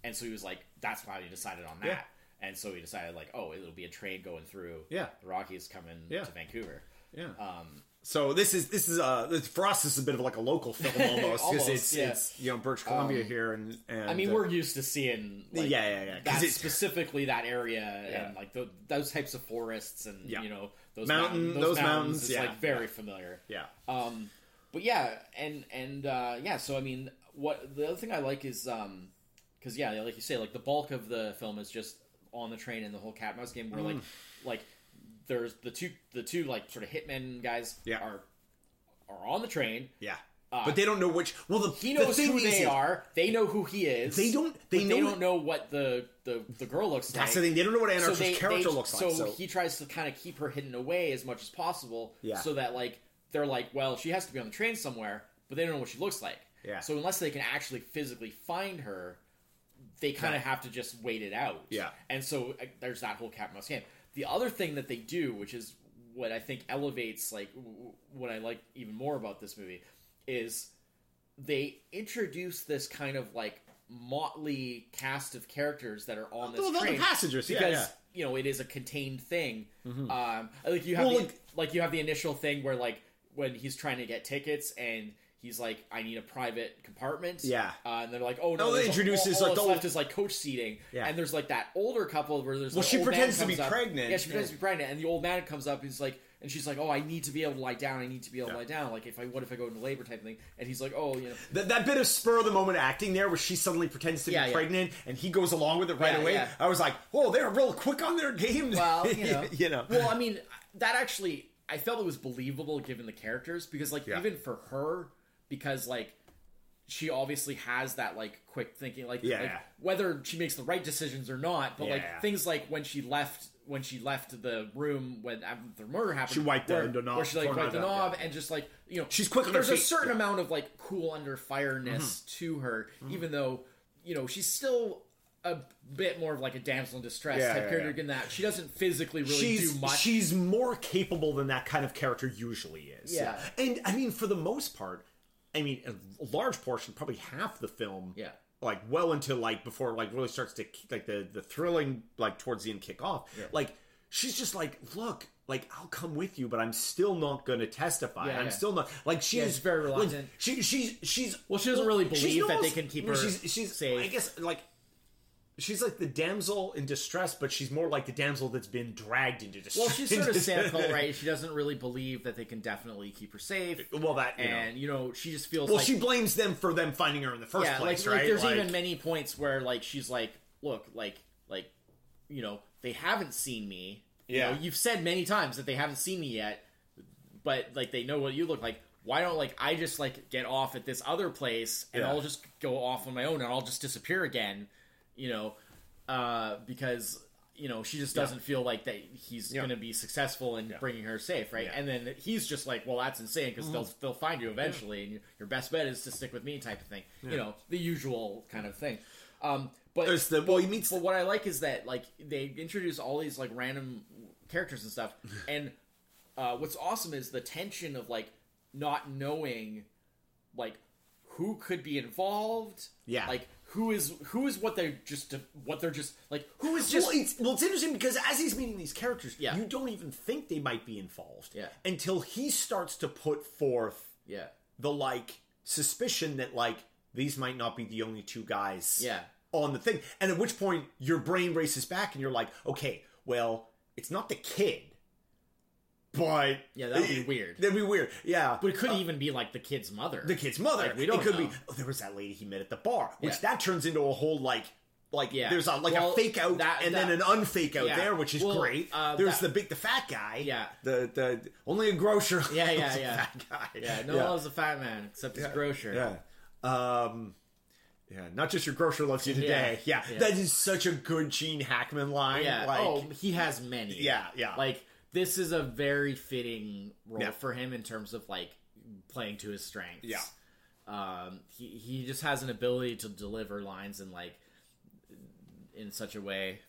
And so he was like, that's why he decided on that. Yeah. And so he decided like, oh, it'll be a train going through Yeah. the Rockies coming Yeah. to Vancouver. yeah. Um, so this is this is uh for us this is a bit of like a local film almost because it's yeah. it's you know British Columbia Um, here and, and I mean, uh, we're used to seeing like, yeah yeah yeah that specifically that area Yeah. and like the, those types of forests and Yeah. you know those Mountain- mountain, those mountains, is yeah, like very familiar. yeah Um, but yeah, and and uh, yeah, so I mean, what the other thing I like is um, because yeah, like you say, like the bulk of the film is just on the train and the whole cat mouse game where Mm. like like there's the two the two like sort of hitmen guys Yeah. are are on the train. yeah. Uh, but they don't know which. Well, the He the knows thing who they is are. They know who he is. They don't. They know. they don't know what the the, the girl looks like. That's the thing. They don't know what Anne so they, character they- looks so like. So he tries to kind of keep her hidden away as much as possible. Yeah. So that like they're like, well, she has to be on the train somewhere, but they don't know what she looks like. Yeah. So unless they can actually physically find her, they kind of have to just wait it out. Yeah. And so uh, there's that whole cat and mouse game. The other thing that they do, which is what I think elevates like w- w- what I like even more about this movie, is they introduce this kind of like motley cast of characters that are on this Well, the- the train passengers, yeah, because yeah. you know it is a contained thing. Um, like you have Well, the, like- like you have the initial thing where like when he's trying to get tickets and he's like, I need a private compartment. Yeah. uh, and they're like, oh no, Oh, they all, all like, the- left is like coach seating. Yeah. and there's like that older couple where there's Well, she pretends to be up- pregnant. Yeah, she pretends Yeah. to be pregnant, and the old man comes up. He's like. And she's like, "Oh, I need to be able to lie down. I need to be able Yeah. to lie down. Like, if I what if I go into labor type thing?" And he's like, "Oh, you know, that, that bit of spur of the moment acting there, where she suddenly pretends to be pregnant and he goes along with it right away. I was like, oh, they're real quick on their game. Well, you know. you know. Well, I mean, that actually, I felt it was believable given the characters because, like, even for her, because like she obviously has that like quick thinking, like, Yeah, like, whether she makes the right decisions or not. But like things like when she left when she left the room when after the murder happened, She wiped the- where, the knob- where she like wiped the knob knob and just like you know She's quick There's a certain Yeah. Mm-hmm. amount of like cool under fireness to her, even though you know she's still. A bit more of like a damsel in distress Yeah, type yeah, character yeah. in that she doesn't physically really she's do much. she's more capable than that kind of character usually is. Yeah. and I mean, for the most part, I mean, a large portion, probably half the film. Yeah. Like well into like before like really starts to like the the thrilling like towards the end kick off. Like she's just like, look, like I'll come with you, but I'm still not going to testify. Yeah, I'm yeah. still not like she Yeah, is she's very like, reluctant. she she's she's Well, she doesn't really believe that they can keep her She's she's safe. I guess like she's like the damsel in distress, but she's more like the damsel that's been dragged into distress. Well, she's sort of cynical, right? She doesn't really believe that they can definitely keep her safe. Well, that you know. and you know, she just feels Well, like she blames them for them finding her in the first yeah, place, like, right? like there's Like- even many points where like she's like, look, like like you know, they haven't seen me. You Yeah. know, you've said many times that they haven't seen me yet, but like they know what you look like. Why don't like I just like get off at this other place and Yeah. I'll just go off on my own and I'll just disappear again, you know, uh, because you know she just doesn't feel like that he's Yeah. going to be successful in bringing her safe, right? Yeah. Mm-hmm. And then he's just like, well, that's insane because they'll they'll find you eventually, and your, your best bet is to stick with me, type of thing. You know, the usual kind of thing. Um, but There's the well, he meets but what I like is that like they introduce all these like random characters and stuff, and uh, what's awesome is the tension of like not knowing like who could be involved. Yeah. like who is who is what they're just what they're just like who is just well, it's, well, it's interesting because as he's meeting these characters, Yeah. you don't even think they might be involved Yeah. until he starts to put forth yeah the like suspicion that like these might not be the only two guys Yeah. on the thing. And at which point your brain races back and you're like, okay, well, it's not the kid. But Yeah, that would be weird. That'd be weird. Yeah. but it could even be like the kid's mother. the kid's mother. Like, we don't it could know. be oh, there was that lady he met at the bar, which Yeah. that turns into a whole like like Yeah. there's a like Well, a fake out that- and that- then an unfake out Yeah. there, which is Well, great. uh, there's that- the big the fat guy. Yeah. The the only a grocer. Yeah, yeah, yeah. Fat guy. yeah, no one loves a fat man except his grocer. Yeah. Um yeah, not just your grocer loves you today. Yeah. Yeah. That is such a good Gene Hackman line. Yeah. Like, oh, he has many. Yeah, yeah. Like this is a very fitting role Yeah. for him in terms of like playing to his strengths. Yeah. Um, he he just has an ability to deliver lines in like in such a way.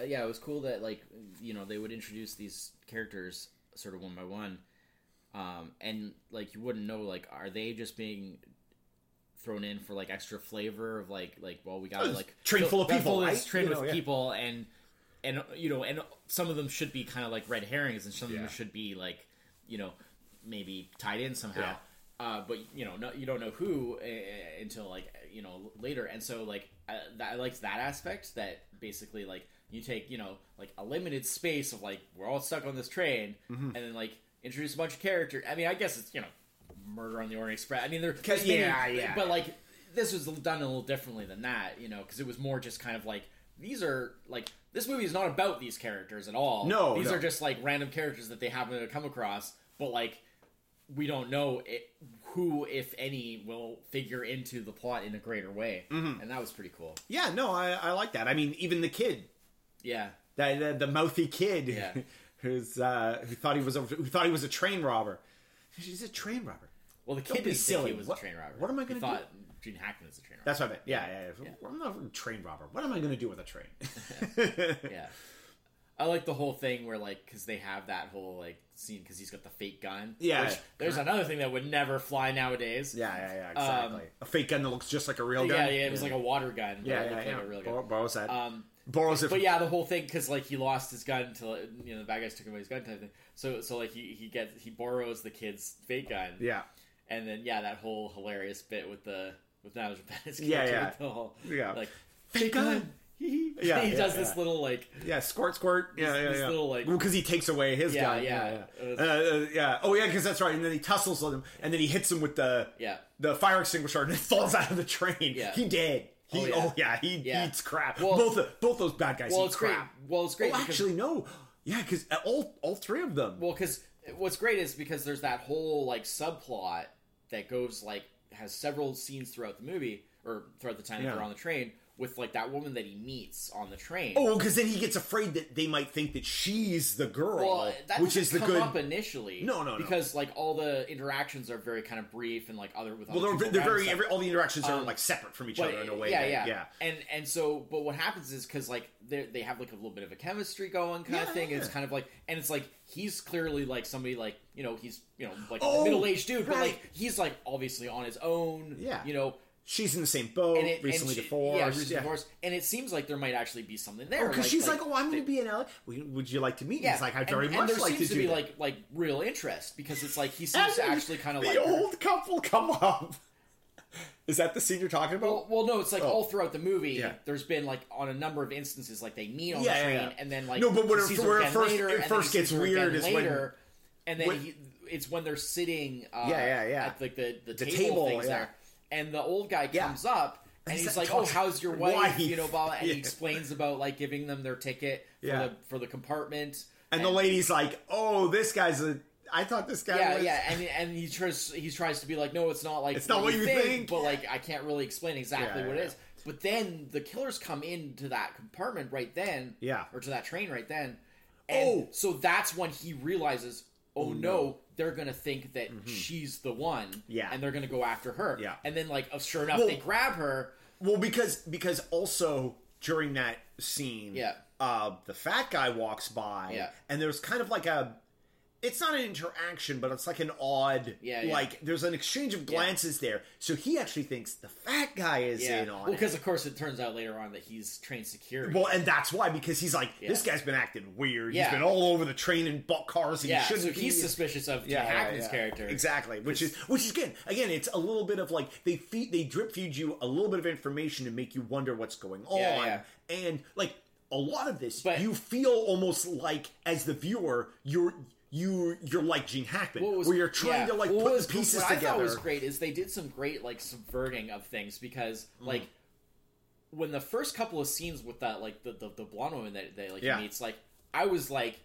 Uh, yeah, it was cool that like you know they would introduce these characters sort of one by one, um, and like you wouldn't know like are they just being thrown in for like extra flavor of like like well we got like train full of people, this right? train You know, with yeah. people and and you know and some of them should be kind of like red herrings and some of Yeah. them should be like you know maybe tied in somehow Yeah. uh, but you know no, you don't know who uh, until like you know later and so like I, that, I liked that aspect that basically like you take you know like a limited space of like we're all stuck on this train Mm-hmm. and then like introduce a bunch of characters I mean I guess it's you know Murder on the Orient Express I mean there there's many- yeah, yeah. but like this was done a little differently than that you know because it was more just kind of like these are like this movie is not about these characters at all No, these no. are just like random characters that they happen to come across but like we don't know it, who, if any, will figure into the plot in a greater way, Mm-hmm. and that was pretty cool. Yeah, no, I, I like that. I mean, even the kid, Yeah, that the, the mouthy kid, Yeah. who's uh, who thought he was a, who thought he was a train robber. He's a train robber. well, the kid didn't silly. he was What- a train robber. what am I gonna do? thought Gene Hackman was a train. That's what I meant. Yeah, yeah. yeah. I'm not a train robber. What am I going to do with a train? yeah. I like the whole thing where like because they have that whole like scene because he's got the fake gun. Yeah. which, there's another thing that would never fly nowadays. Yeah, yeah, yeah, exactly. a fake gun that looks just like a real gun. Um, yeah, yeah. It was like a water gun. but yeah, it yeah, yeah. like a real gun. Bor- borrows that. Um, borrows it. but from- yeah, the whole thing because like he lost his gun to you know the bad guys took away his gun type thing. So so like he he gets he borrows the kid's fake gun. yeah, and then yeah, that whole hilarious bit with the with Nigel Bennett's Yeah, character, yeah. the whole, Yeah. like gun. gun. Yeah, he yeah, does this little like yeah. Squirt, squirt. Yeah, This- yeah, this yeah. little, like- well, because he takes away his Yeah, gun. yeah. yeah, was- yeah. Uh, uh, yeah. Oh, yeah, because that's right. And then he tussles with him, and then he hits him with the yeah the fire extinguisher, and it falls out of the train. Yeah. He dead. He, Oh, yeah. oh yeah, he Yeah. eats crap. Well- both of, both those bad guys well eat it's great crap. well it's great Oh, because, actually, no. Yeah, because all all three of them. well because what's great is because there's that whole like subplot that goes like has several scenes throughout the movie or throughout the time that Yeah. they're on the train with like that woman that he meets on the train. Oh, because then he gets afraid that they might think that she's the girl, Well, which is the come good. up initially. No, no, no. because like all the interactions are very kind of brief and like other with well, other they're, they're very every, all the interactions are Um, like separate from each But, other in a way. yeah, that- yeah, yeah. And and so, but what happens is because like they they have like a little bit of a chemistry going kind Yeah, of thing. and It's kind of like, and it's like he's clearly like somebody like you know he's you know like Oh, middle aged dude, but like he's like obviously on his own. Yeah. you know. She's in the same boat, And it, recently and she- divorced. Yeah, she's yeah. divorced, and it seems like there might actually be something there. Because she's like, "Oh, I'm going to be in LA. Would you like to meet?" me?" yeah, He's like, "I very and, much there like to seems to do be that." like like real interest because it's like he seems to actually kind of the like her. old couple come up. Is that the scene you're talking about? Well, well, no, it's like Oh. all throughout the movie. Yeah. There's been like on a number of instances, like they meet on Yeah, the train, yeah. and then like No, but when he it- where it first- later, it and first gets her weird is when- and then when- he, it's when they're sitting. Uh, Yeah, yeah, yeah. At like the the, The table, table, things yeah. there, and the old guy Yeah. comes up. And he's he's like, "Oh, how's your wife?" wife. You know, blah, and Yeah. he explains about like giving them their ticket for Yeah. the for the compartment. and the lady's like, "Oh, this guy's a." I thought this guy yeah, was." yeah, and and he tries he tries to be like, no, it's not like It's not what you think." but like I can't really explain exactly what it is. But then the killers come into that compartment right then, Yeah. or to that train right then, and Oh. so that's when he realizes, oh, no. they're gonna think that she's the one, Mm-hmm. Yeah. and they're gonna go after her, Yeah. and then like, oh, sure enough, Well- they grab her, Well, because because also during that scene, Yeah. uh, the fat guy walks by, Yeah. and there's kind of like a. It's not an interaction, but it's like an odd, Yeah, yeah. like there's an exchange of glances there. So he actually thinks the fat guy is yeah, in on well, because of course it turns out later on that he's trained security. Well, and that's why because he's like this guy's been acting weird. Yeah. He's been all over the train and bought cars. And yeah, he shouldn't so he's be. suspicious of Yeah, Tim yeah, Hackman's yeah. character, exactly. Which is which is again, again, it's a little bit of like they feed they drip feed you a little bit of information to make you wonder what's going on, Yeah, and like a lot of this, But- you feel almost like as the viewer, you're you you're like Gene Hackman, was- where you're trying yeah. to like What put was- the pieces what I together. thought was great is they did some great like subverting of things because Mm. like when the first couple of scenes with that like the the, the blonde woman that they like Yeah. meets like I was like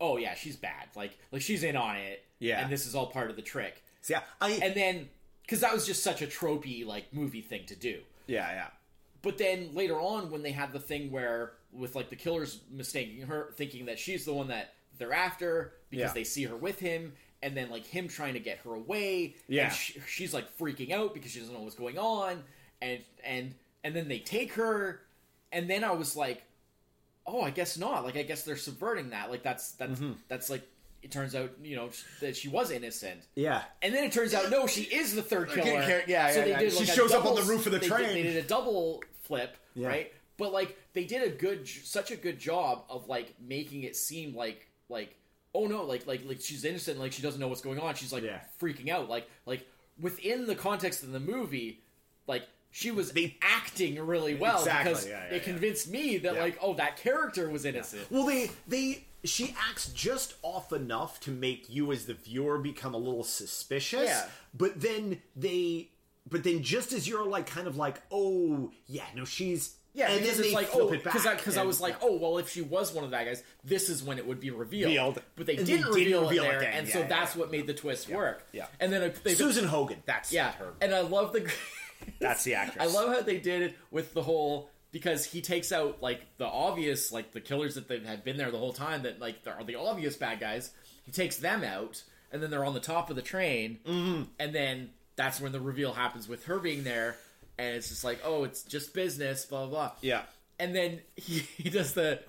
oh yeah she's bad like like she's in on it Yeah. and this is all part of the trick So, yeah, I and then because that was just such a tropey like movie thing to do yeah yeah. but then later on, when they had the thing where with like the killers mistaking her, thinking that she's the one that they're after because Yeah. they see her with him, and then like him trying to get her away, Yeah. and sh- she's like freaking out because she doesn't know what's going on, and and and then they take her, and then I was like, oh, I guess not. Like I guess they're subverting that. Like that's that's Mm-hmm. that's like it turns out you know that she was innocent. Yeah. And then it turns out no, she is the third Okay, killer. okay, yeah, so yeah, they yeah. did. She like, a shows up on the roof of the they train. Did, they did a double flip, Yeah. right? But like they did a good, such a good job of like making it seem like like oh no, like like like she's innocent, like she doesn't know what's going on. She's like Yeah. freaking out, like like within the context of the movie, like. She was They- acting really well Exactly, because yeah, yeah, it convinced me that like oh that character was innocent. Well, they they she acts just off enough to make you as the viewer become a little suspicious. Yeah. But then they, but then just as you're like kind of like, oh yeah, no, she's Yeah, and because then it's they like flip oh, it back because I, 'cause I was like, oh, well, if she was one of the bad guys, this is when it would be revealed. Revealed. But they And they didn't, didn't reveal, reveal it it there, then, and yeah, so yeah, that's yeah. what made the twist work. yeah. and then they Susan Hogan. That's yeah, her. and I love the That's the actress. I love how they did it with the whole because he takes out like the obvious like the killers that they had been there the whole time that like are the obvious bad guys. He takes them out, and then they're on the top of the train, mm-hmm. and then that's when the reveal happens with her being there, and it's just like oh, it's just business, blah blah. blah. Yeah. And then he, he does the,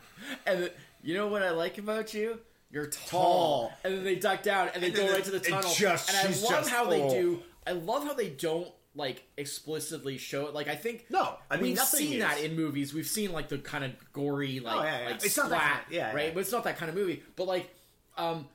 and the, you know what I like about you? You're tall. Tall. And then they duck down and they And go right to the tunnel. just- and I love just- how they oh. do. I love how they don't like explicitly show it. Like I think No, I mean, we've seen is- that in movies. We've seen like the kind of gory, like Oh, yeah, yeah. like It's not that yeah, right? yeah. But it's not that kind of movie. But like, um,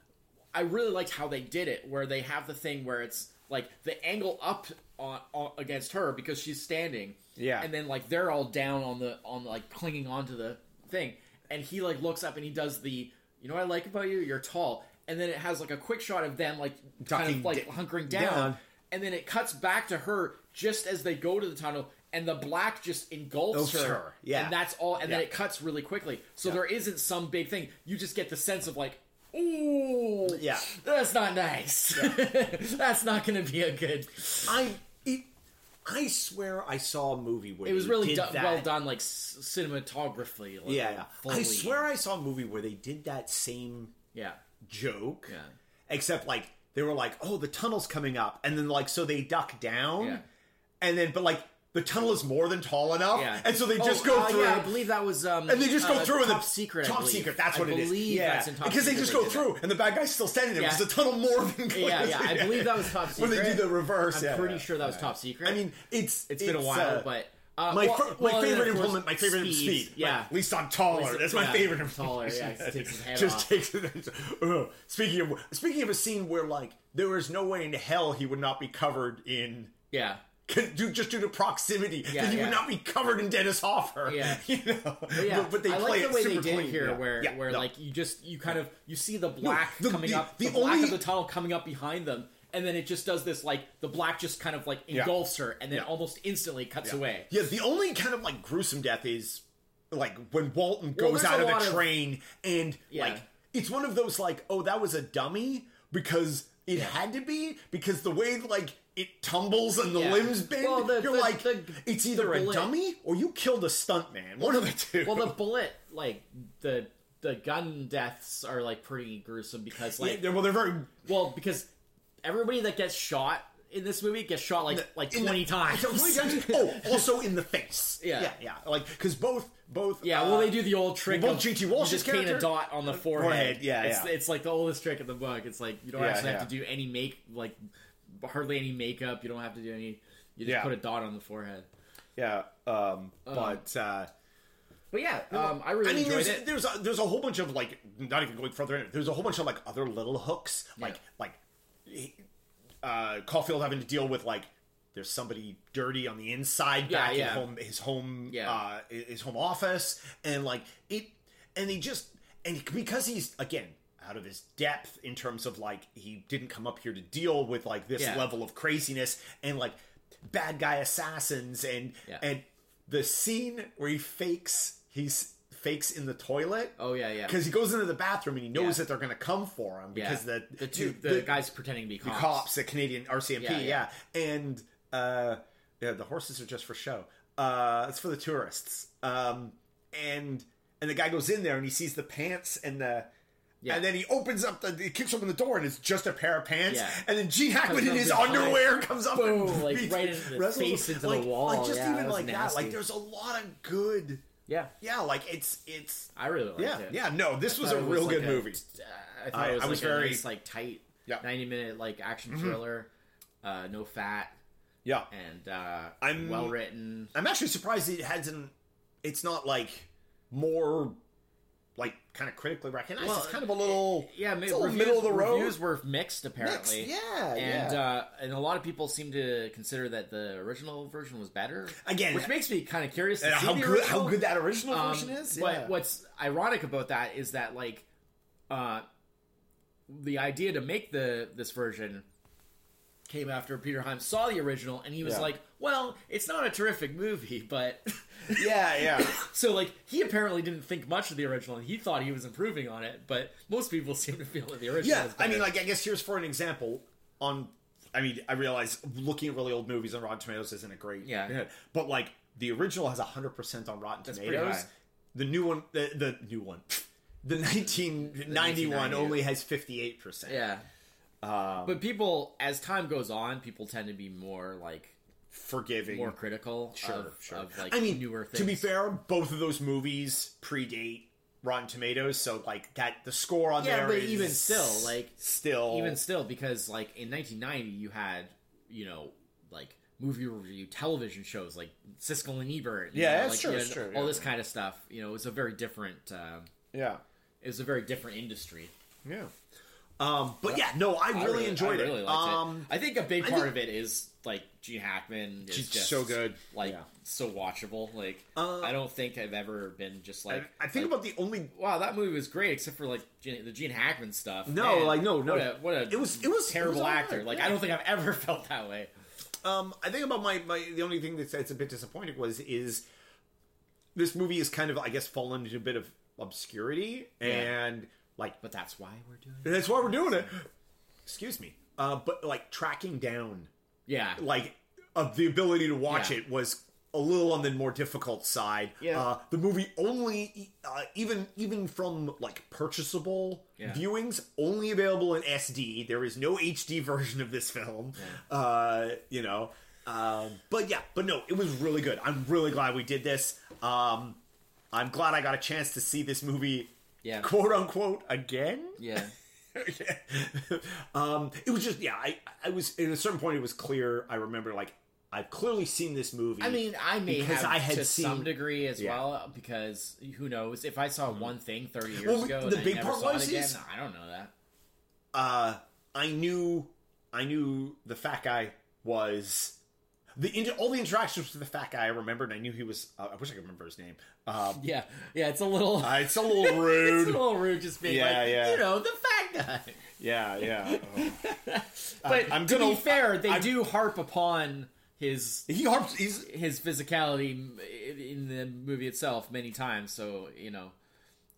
I really liked how they did it, where they have the thing where it's like the angle up on, on against her because she's standing, Yeah. and then like they're all down on the on like clinging onto the thing, and he like looks up and he does the, you know what I like about you? You're tall, and then it has like a quick shot of them like kind of like da- hunkering down, down. and then it cuts back to her just as they go to the tunnel. And the black just engulfs her, her, yeah. and that's all. And then it cuts really quickly, so there isn't some big thing. You just get the sense of like, ooh, Yeah. that's not nice. that's not going to be a good. I it. I swear I saw a movie where It was really do- well done, like c- cinematographically. Like, Yeah, yeah. I swear I saw a movie where they did that same Yeah, joke. yeah. Except like they were like, "Oh, the tunnel's coming up," and then like so they duck down, Yeah. and then but like the tunnel is more than tall enough, Yeah, and so they just Oh, go uh, through. Yeah, I believe that was. Um, and they just go uh, through and top the secret. Top secret. That's I what it is. Yeah, that's in top because they just go through, and the bad guy's still standing there Yeah. because the tunnel more than clears. Yeah, yeah. I believe that was top secret. when they do the reverse. I'm pretty sure that was top secret. I mean, it's it's been a while, uh, but uh, my, well, my well, and then, favorite implement, my favorite speed. speed. Yeah, Like, at least I'm taller. Least- That's my yeah, favorite. Taller, yeah, just takes his head Just off. takes it. Ugh. Speaking of speaking of a scene where like there is no way in hell he would not be covered in. yeah. Due, just due to proximity, Yeah, that he yeah. would not be covered in Dennis Hopper. Yeah. you know. But yeah, but, but they I play like the it way they did clean. here, Yeah. where where no. like you just you kind of you see the black the- coming the- up, the the, black only- of the tunnel coming up behind them, and then it just does this like the black just kind of like engulfs her, and then almost instantly cuts away. Yeah, the only kind of like gruesome death is like when Wootton goes there's out of the lot of- train and like it's one of those like oh that was a dummy because it had to be because the way like it tumbles and the Yeah. limbs bend Well, the- you're the- like the- it's either a dummy or you killed a stuntman. one of the two Well, the bullet like the the gun deaths are like pretty gruesome because like yeah, well they're very well because everybody that gets shot in this movie gets shot like like in the- twenty times. oh also in the face Yeah. yeah yeah like because both both Yeah, uh, well, they do the old trick well, of J.T. Walsh's just paint a dot on the forehead. forehead, yeah, it's, yeah. it's like the oldest trick in the book. It's like you don't Yeah, actually have to do any make like hardly any makeup. You don't have to do any. You just Yeah. put a dot on the forehead. yeah um but uh But yeah, um, I really I mean, enjoyed there's it. there's a, there's a whole bunch of like not even going further in. There's a whole bunch of like other little hooks, like Yeah. like uh, Caulfield having to deal with like there's somebody dirty on the inside Yeah, back yeah. in home his home Yeah. uh, his home office, and like it, and he just and because he's again out of his depth in terms of like he didn't come up here to deal with like this Yeah. level of craziness and like bad guy assassins and Yeah. and the scene where he fakes he's fakes in the toilet Oh yeah, yeah. because he goes into the bathroom and he knows Yeah. that they're going to come for him because the the two the, the guys pretending to be the cops. cops, the Canadian RCMP, yeah. and uh, yeah, the horses are just for show. Uh, it's for the tourists. Um, and and the guy goes in there and he sees the pants and the. Yeah. And then he opens up the, he kicks open the door and it's just a pair of pants. Yeah. And then Gene Hackman in his underwear comes up Boom, and like, right into the face into the wall. Like just Yeah, even was like that, like there's a lot of good. Yeah, Yeah, like it's it's I really liked yeah it. yeah no, this was a it real like good a- movie. uh, I thought I- it was, was like very- nice, like tight, Yeah. Mm-hmm. ninety minute like action thriller, uh, no fat, Yeah, and uh, I'm- well written. I'm actually surprised it hasn't. It's not like more like kind of critically recognized. Well, it's kind of a little Yeah, it's a reviews, middle of the road. Reviews were mixed apparently. Mixed, yeah, and yeah. uh, and a lot of people seem to consider that the original version was better. Again, which makes me kind of curious to And see how good original. how good that original Um, version is. But what's ironic about that is that like, uh, the idea to make the this version came after Peter Hyams saw the original and he was Yeah. like, "Well, it's not a terrific movie, but." yeah, yeah. So like he apparently didn't think much of the original and he thought he was improving on it, but most people seem to feel that the original Yeah, is I mean, like, I guess here's for an example. On, I mean, I realize looking at really old movies on Rotten Tomatoes isn't a great, Yeah. But like, the original has hundred percent on Rotten That's Tomatoes. The new one, the, the new one, the 1991 1990. only has fifty eight percent. Yeah. Um, But people, as time goes on, people tend to be more like forgiving, more critical Sure, of, sure. of like I mean, newer things. to be fair, both of those movies predate Rotten Tomatoes, so like that the score on Yeah, there but is even still, like, still even still, because like in 1990, you had you know like movie review television shows like Siskel and Ebert. Yeah, know, that's like, true, you know, true, All yeah. this kind of stuff. You know, it was a very different. Um, yeah it was a very different industry. yeah. Um, but yeah, no, I really, enjoyed I really it. liked Um, it. I think a big part think- of it is like Gene Hackman is She's just so good. like Yeah. so watchable. Like Uh, I don't think I've ever been just like I think like, about the only wow that movie was great except for like Gene, the Gene Hackman stuff. No, Man, like, no, no. What a, what a It was- it was- it terrible was all right, actor. Like yeah. I don't think I've ever felt that way. um, I think about my, my the only thing that's, that's a bit disappointing was is this movie is kind of I guess fallen into a bit of obscurity and like But that's why we're doing. it. that's why we're doing it. Excuse me. Uh, but like tracking down Yeah, like of the ability to watch Yeah. it was a little on the more difficult side. Yeah. Uh, the movie only, uh, even even from like purchasable Yeah. viewings, only available in SD. There is no HD version of this film. Uh, you know, um, but yeah, but no, it was really good. I'm really glad we did this. Um, I'm glad I got a chance to see this movie, Yeah. quote unquote, again. Yeah. um, it was just yeah. I I was at a certain point. It was clear. I remember like I've clearly seen this movie. I mean, I may Because have I had to seen- some degree as Yeah. well because who knows if I saw one thing thty years Well, ago the and big I never part saw was it again, is- I don't know that. uh, I knew I knew the fat guy was the all the interactions with the fat guy. I remembered. and I knew he was. Uh, I wish I could remember his name. Um, Yeah, yeah, it's a little, uh, it's a little rude. it's a little rude just being Yeah, like, yeah. you know, the fat guy. yeah, yeah. But I'm to gonna- be fair, they I'm- do harp upon his he harps. His physicality in the movie itself many times. So you know,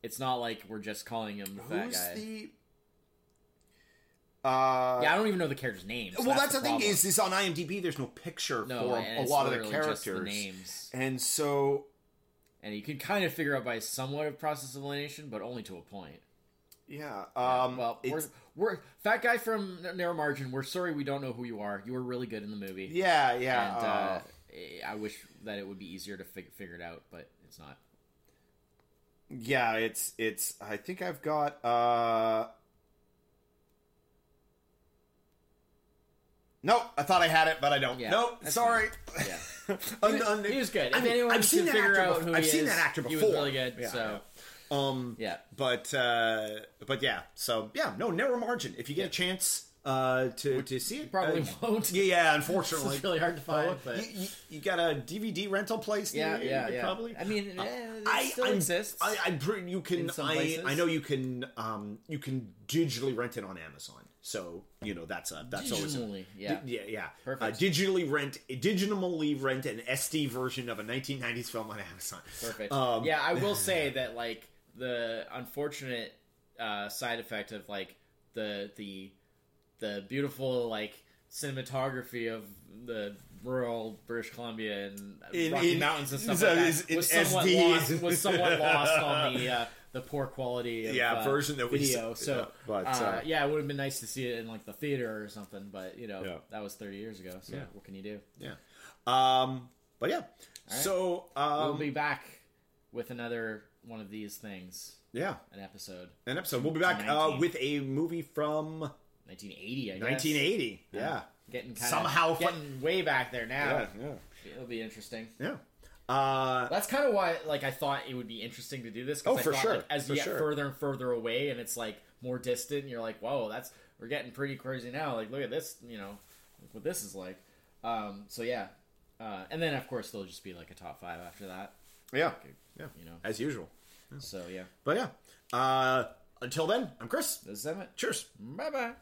it's not like we're just calling him the fat guy. the. Uh, Yeah, I don't even know the character's names. well, that's, the, thing is, is on IMDb. There's no picture no, for a lot of the characters, names, and so and you can kind of figure out by somewhat of process of elimination, but only to a point. yeah. Um, well, we're, we're fat guy from Narrow Margin. We're sorry we don't know who you are. You were really good in the movie. yeah, yeah. and uh, uh, I wish that it would be easier to fig- figure it out, but it's not. Yeah, it's it's. I think I've got. uh No, I thought I had it, but I don't. Yeah, nope, sorry. Yeah. Un- He was- un- he was good. I If mean, anyone I've seen that figure actor out who I've he seen is, that actor he was really good. Yeah, so Um, yeah, but uh, but yeah. So yeah, no narrow margin. If you get a chance uh, to to see it, probably uh, won't. Yeah, yeah. Unfortunately, it's really hard to find. Uh, but you, you, you got a DVD rental place? yeah, you? yeah, yeah. Probably. I mean, eh, it I still I'm- exists. I, I'm. You can. I places. I know you can. Um, you can digitally rent it on Amazon. So you know that's a that's always a, yeah. Di- yeah, yeah. Perfect. Uh, digitally rent, digitally rent an SD version of a 1990s film on Amazon. Perfect. Um, yeah, I will say that like the unfortunate uh, side effect of like the the the beautiful like cinematography of the rural British Columbia and In- Rocky in- Mountains and stuff so like that was somewhat SD. lost was somewhat lost on the uh, the poor quality of, Yeah, uh, version that we video. so yeah, but, uh, uh, yeah, it would have been nice to see it in like the theater or something, but you know Yeah. that was thirty years ago. So Yeah. what can you do? Yeah. Um. But yeah. So um. we'll be back with another one of these things, yeah. an episode. An episode. We'll be back uh, with a movie from 1980, I guess. 1980. Yeah. Getting kind Somehow of getting way back there now. Yeah. It'll be interesting. Yeah. Uh. That's kind of why, like, I thought it would be interesting to do this. Oh, I for thought, sure, Like, as you get sure. further and further away, and it's like more distant, and you're like, "Whoa, that's we're getting pretty crazy now." Like, look at this, you know, look what this is like. Um, so yeah, uh, and then of course there'll just be like a top five after that. Yeah. Yeah. You know, As usual. so yeah, But yeah. Uh. Until then, I'm Chris. this is it. Cheers. Bye bye.